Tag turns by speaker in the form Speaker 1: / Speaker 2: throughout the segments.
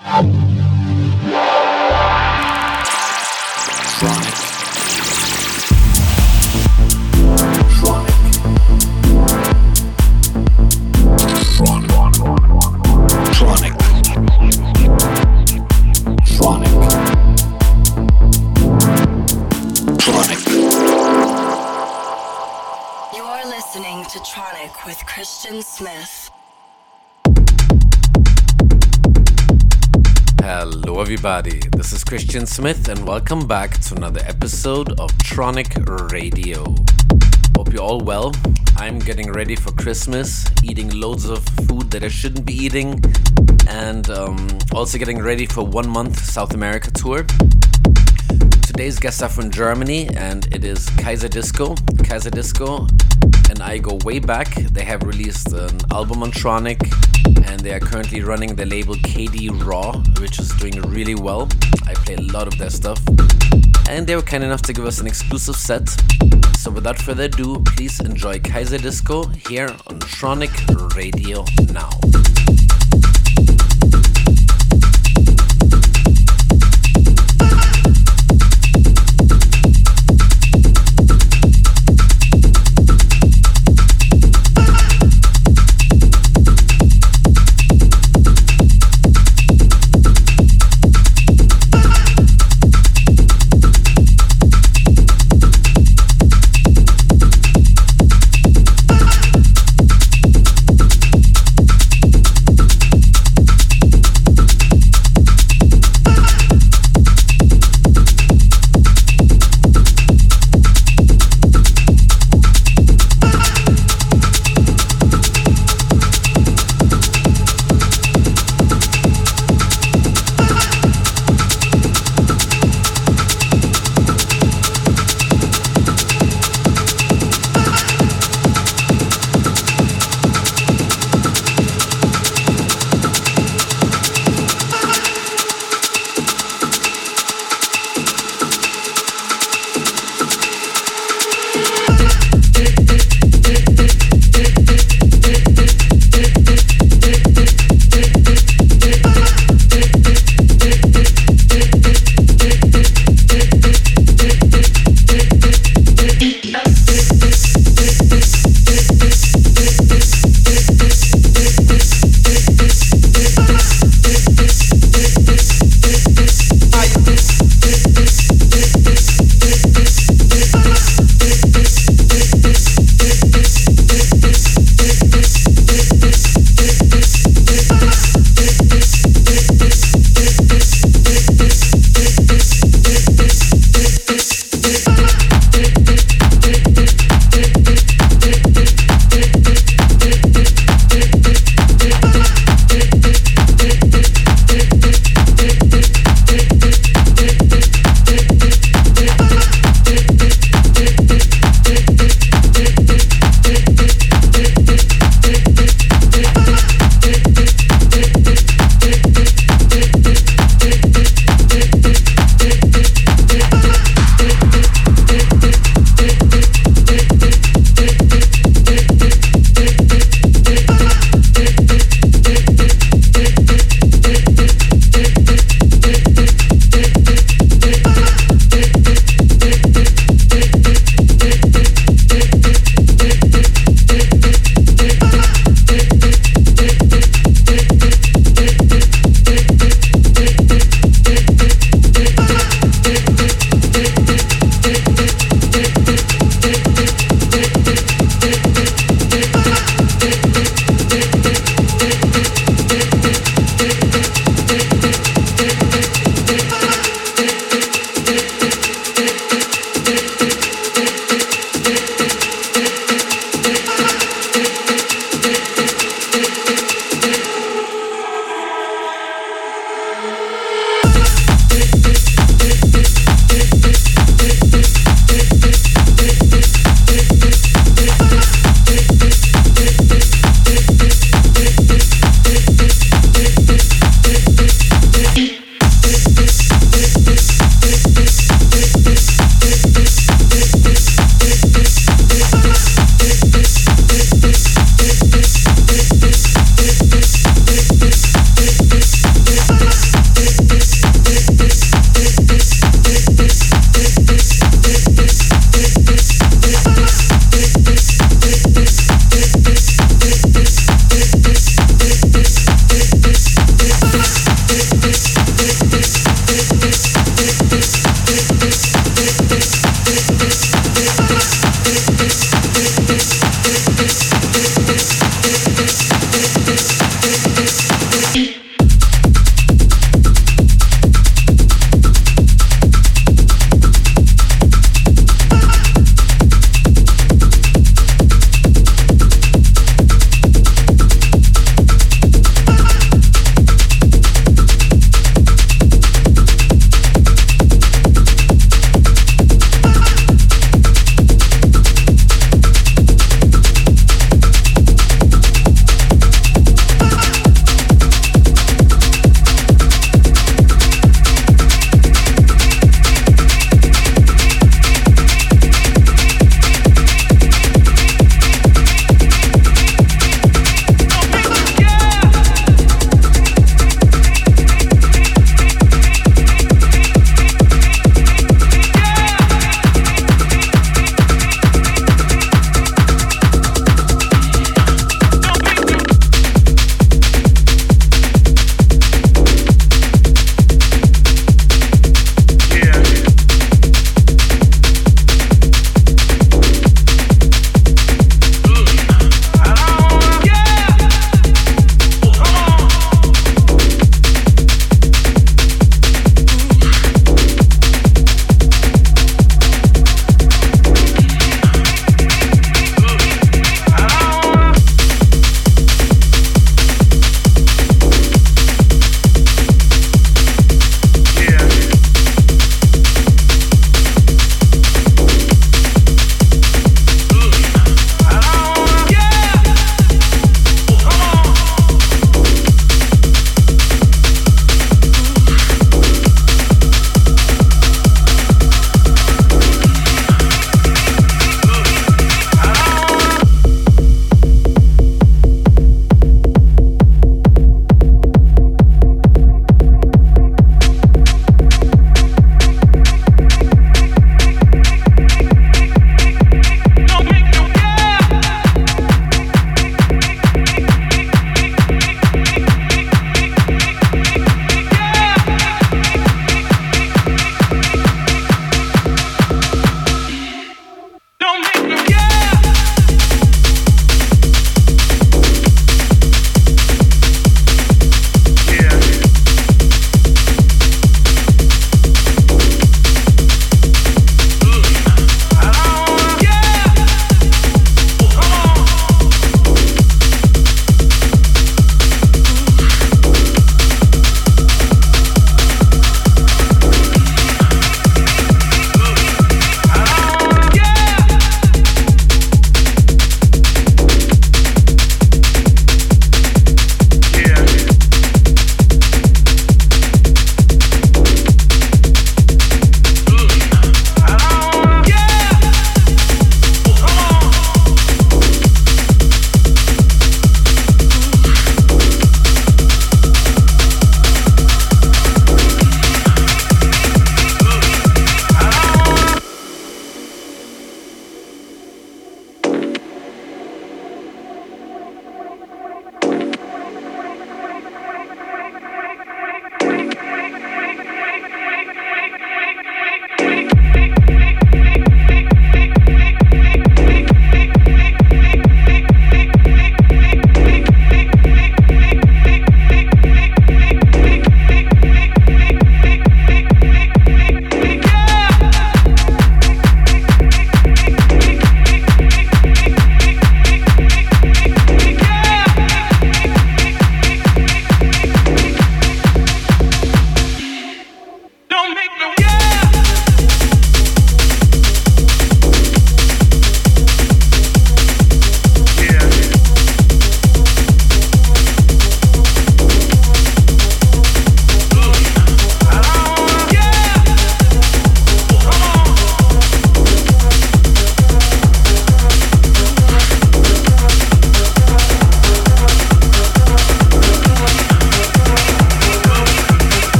Speaker 1: Christian
Speaker 2: everybody. This is Christian Smith, and welcome back to another episode of Tronic Radio. Hope you're all well. I'm getting ready for Christmas, eating loads of food that I shouldn't be eating, and um, also getting ready for one month South America tour. Today's guests are from Germany, and it is Kaiser Disco. Kaiser Disco and I go way back. They have released an album on Tronic, and they are currently running the label KD Raw, which is doing really well. I play a lot of their stuff, and they were kind enough to give us an exclusive set. So, without further ado, please enjoy Kaiser Disco here on Tronic Radio now.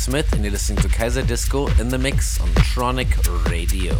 Speaker 2: Smith, and you're listening to Kaiser Disco in the mix on Tronic Radio.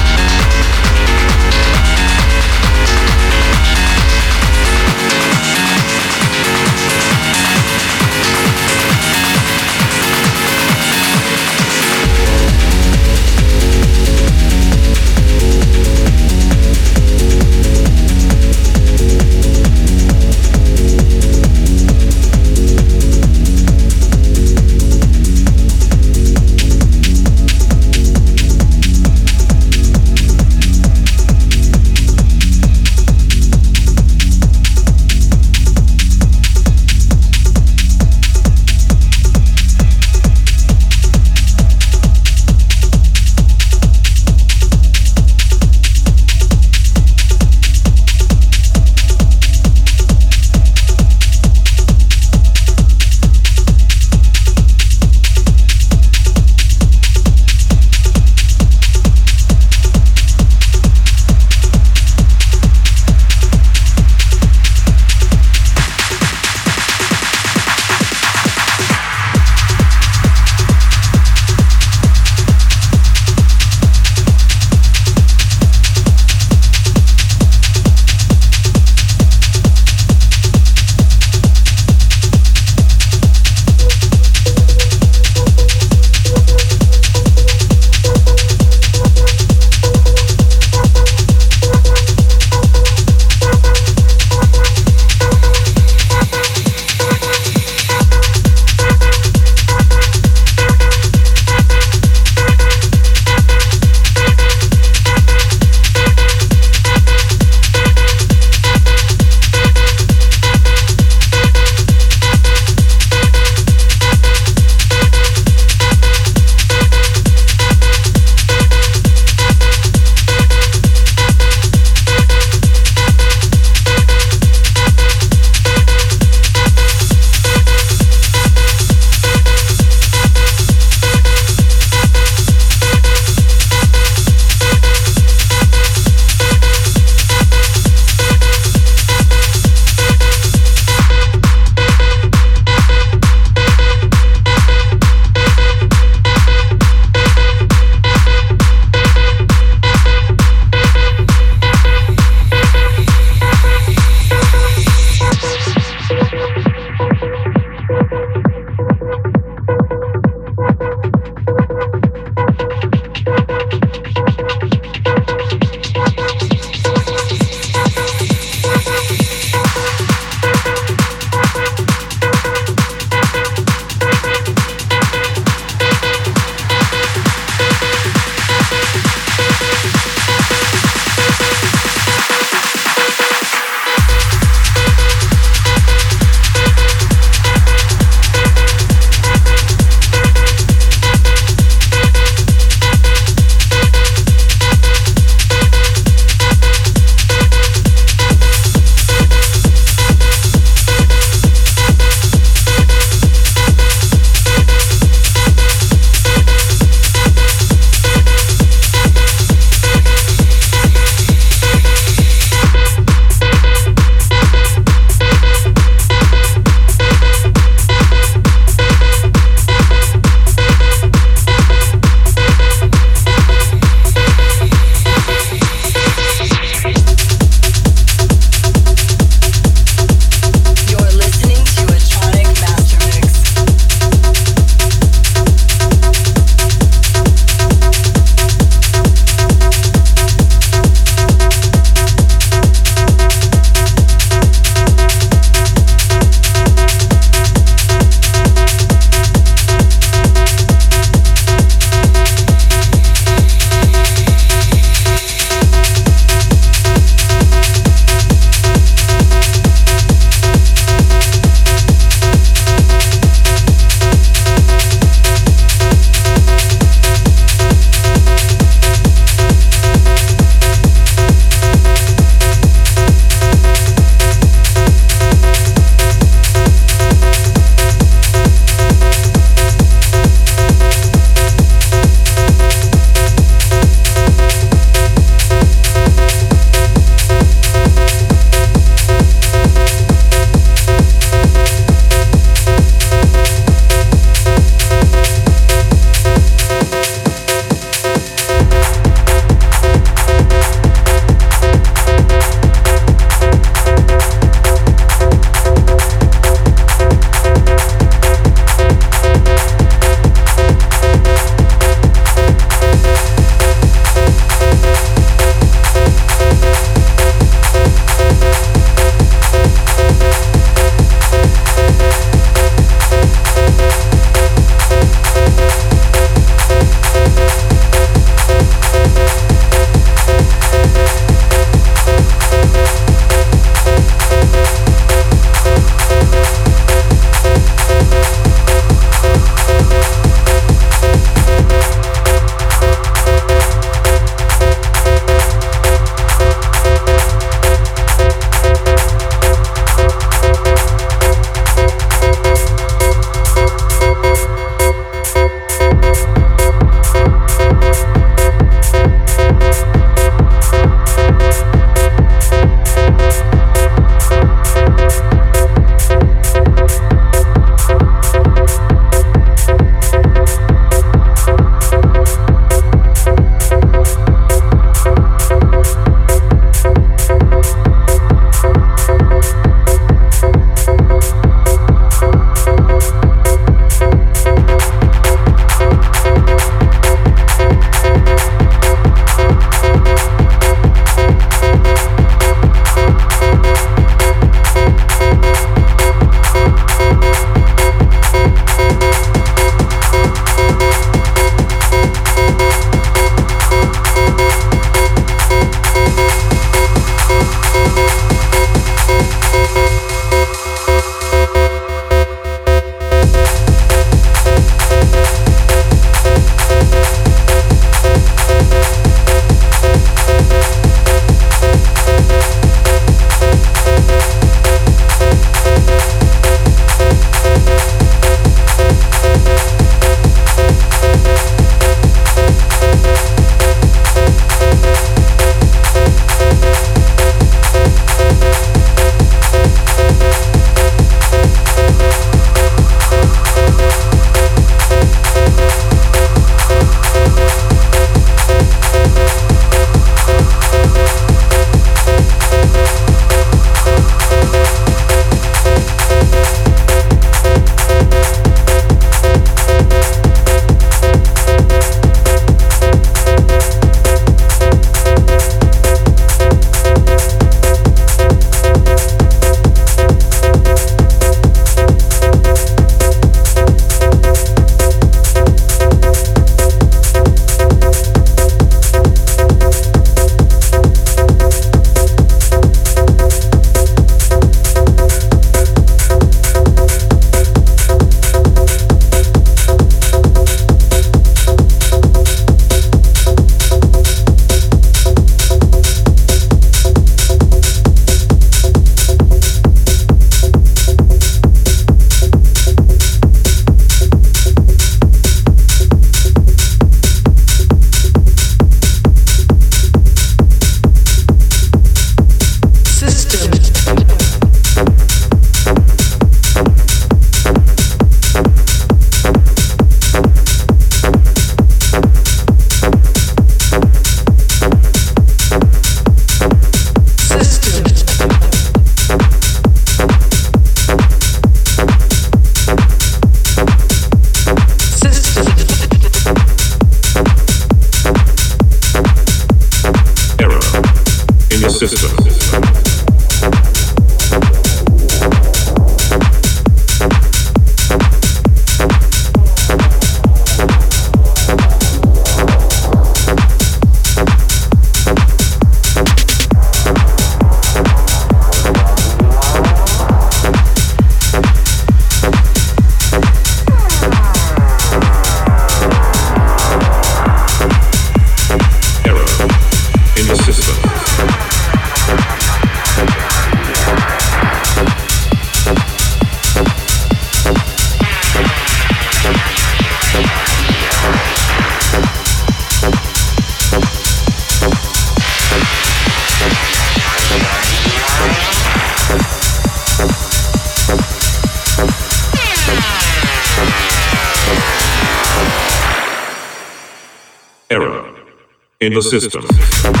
Speaker 3: In the system.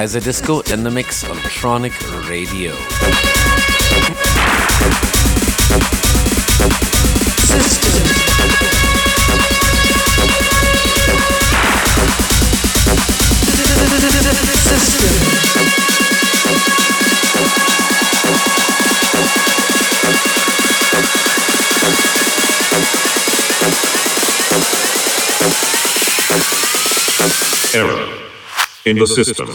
Speaker 2: Kaiserdisco in the mix on Tronic Radio.
Speaker 3: In the system.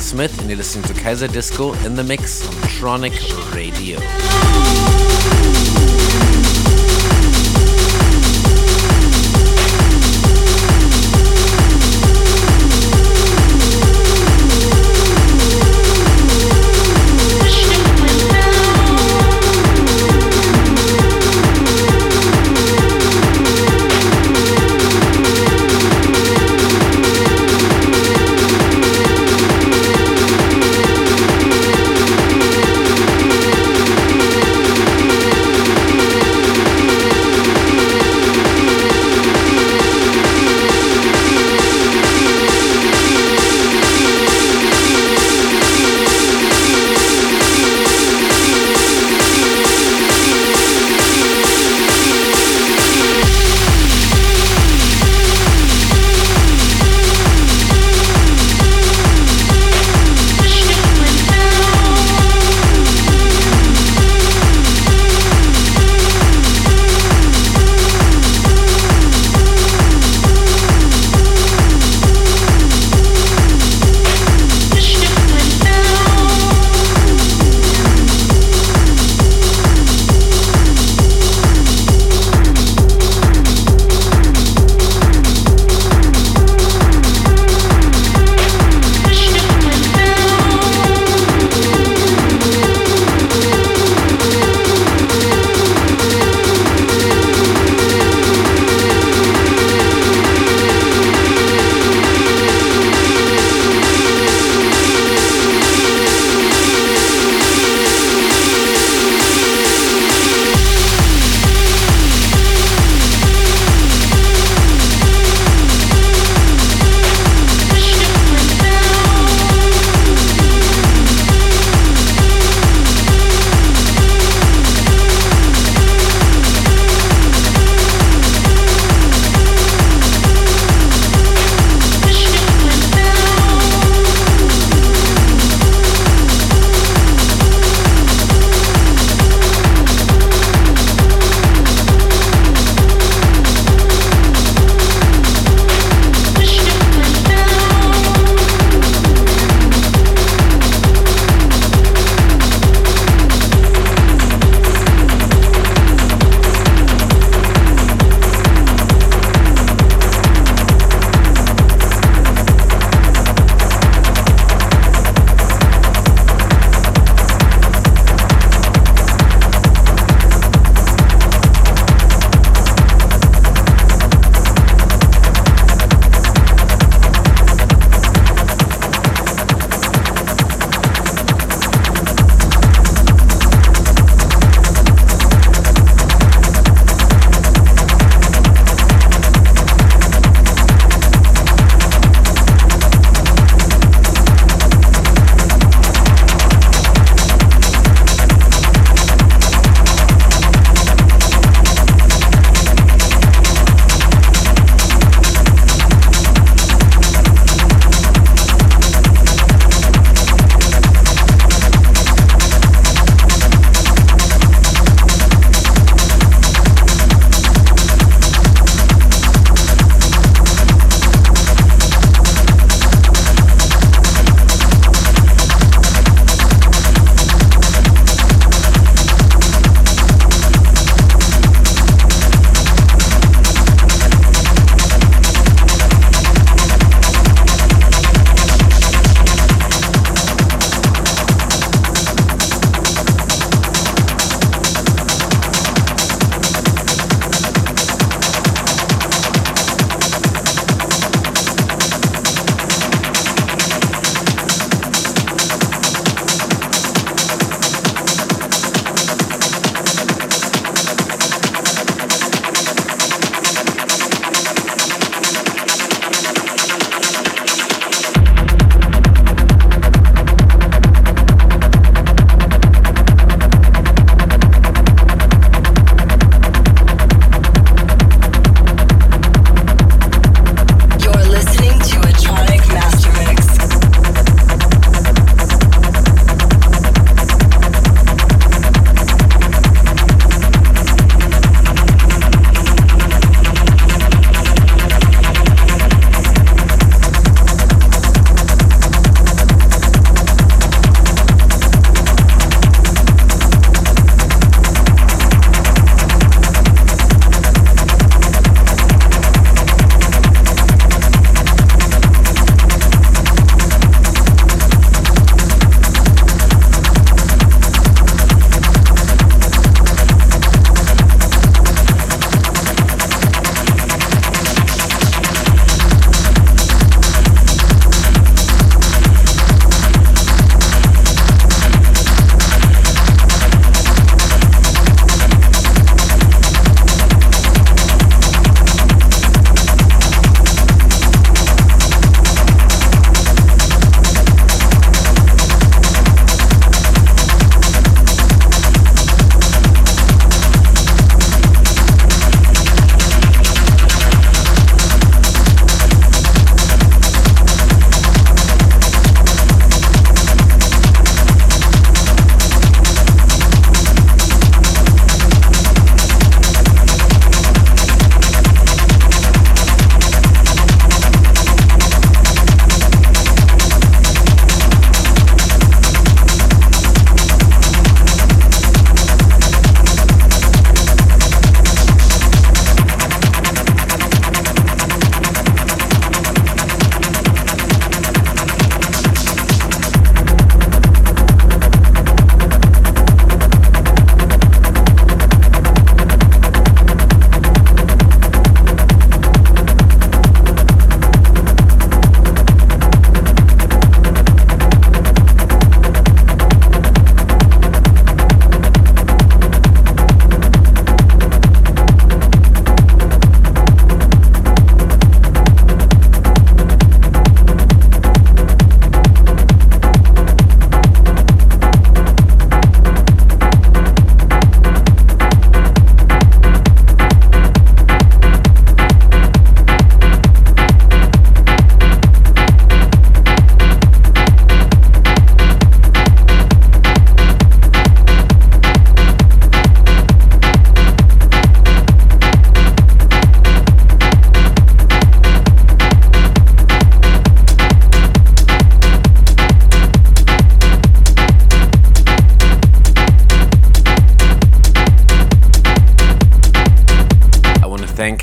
Speaker 2: Smith, and you're listening to Kaiserdisco in the mix on Tronic Radio.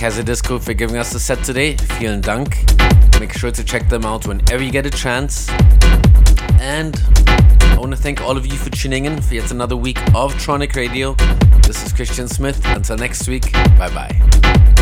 Speaker 2: Thank Disco for giving us the set today. Vielen Dank. Make sure to check them out whenever you get a chance. And I want to thank all of you for tuning in for yet another week of Tronic Radio. This is Christian Smith. Until next week, bye bye.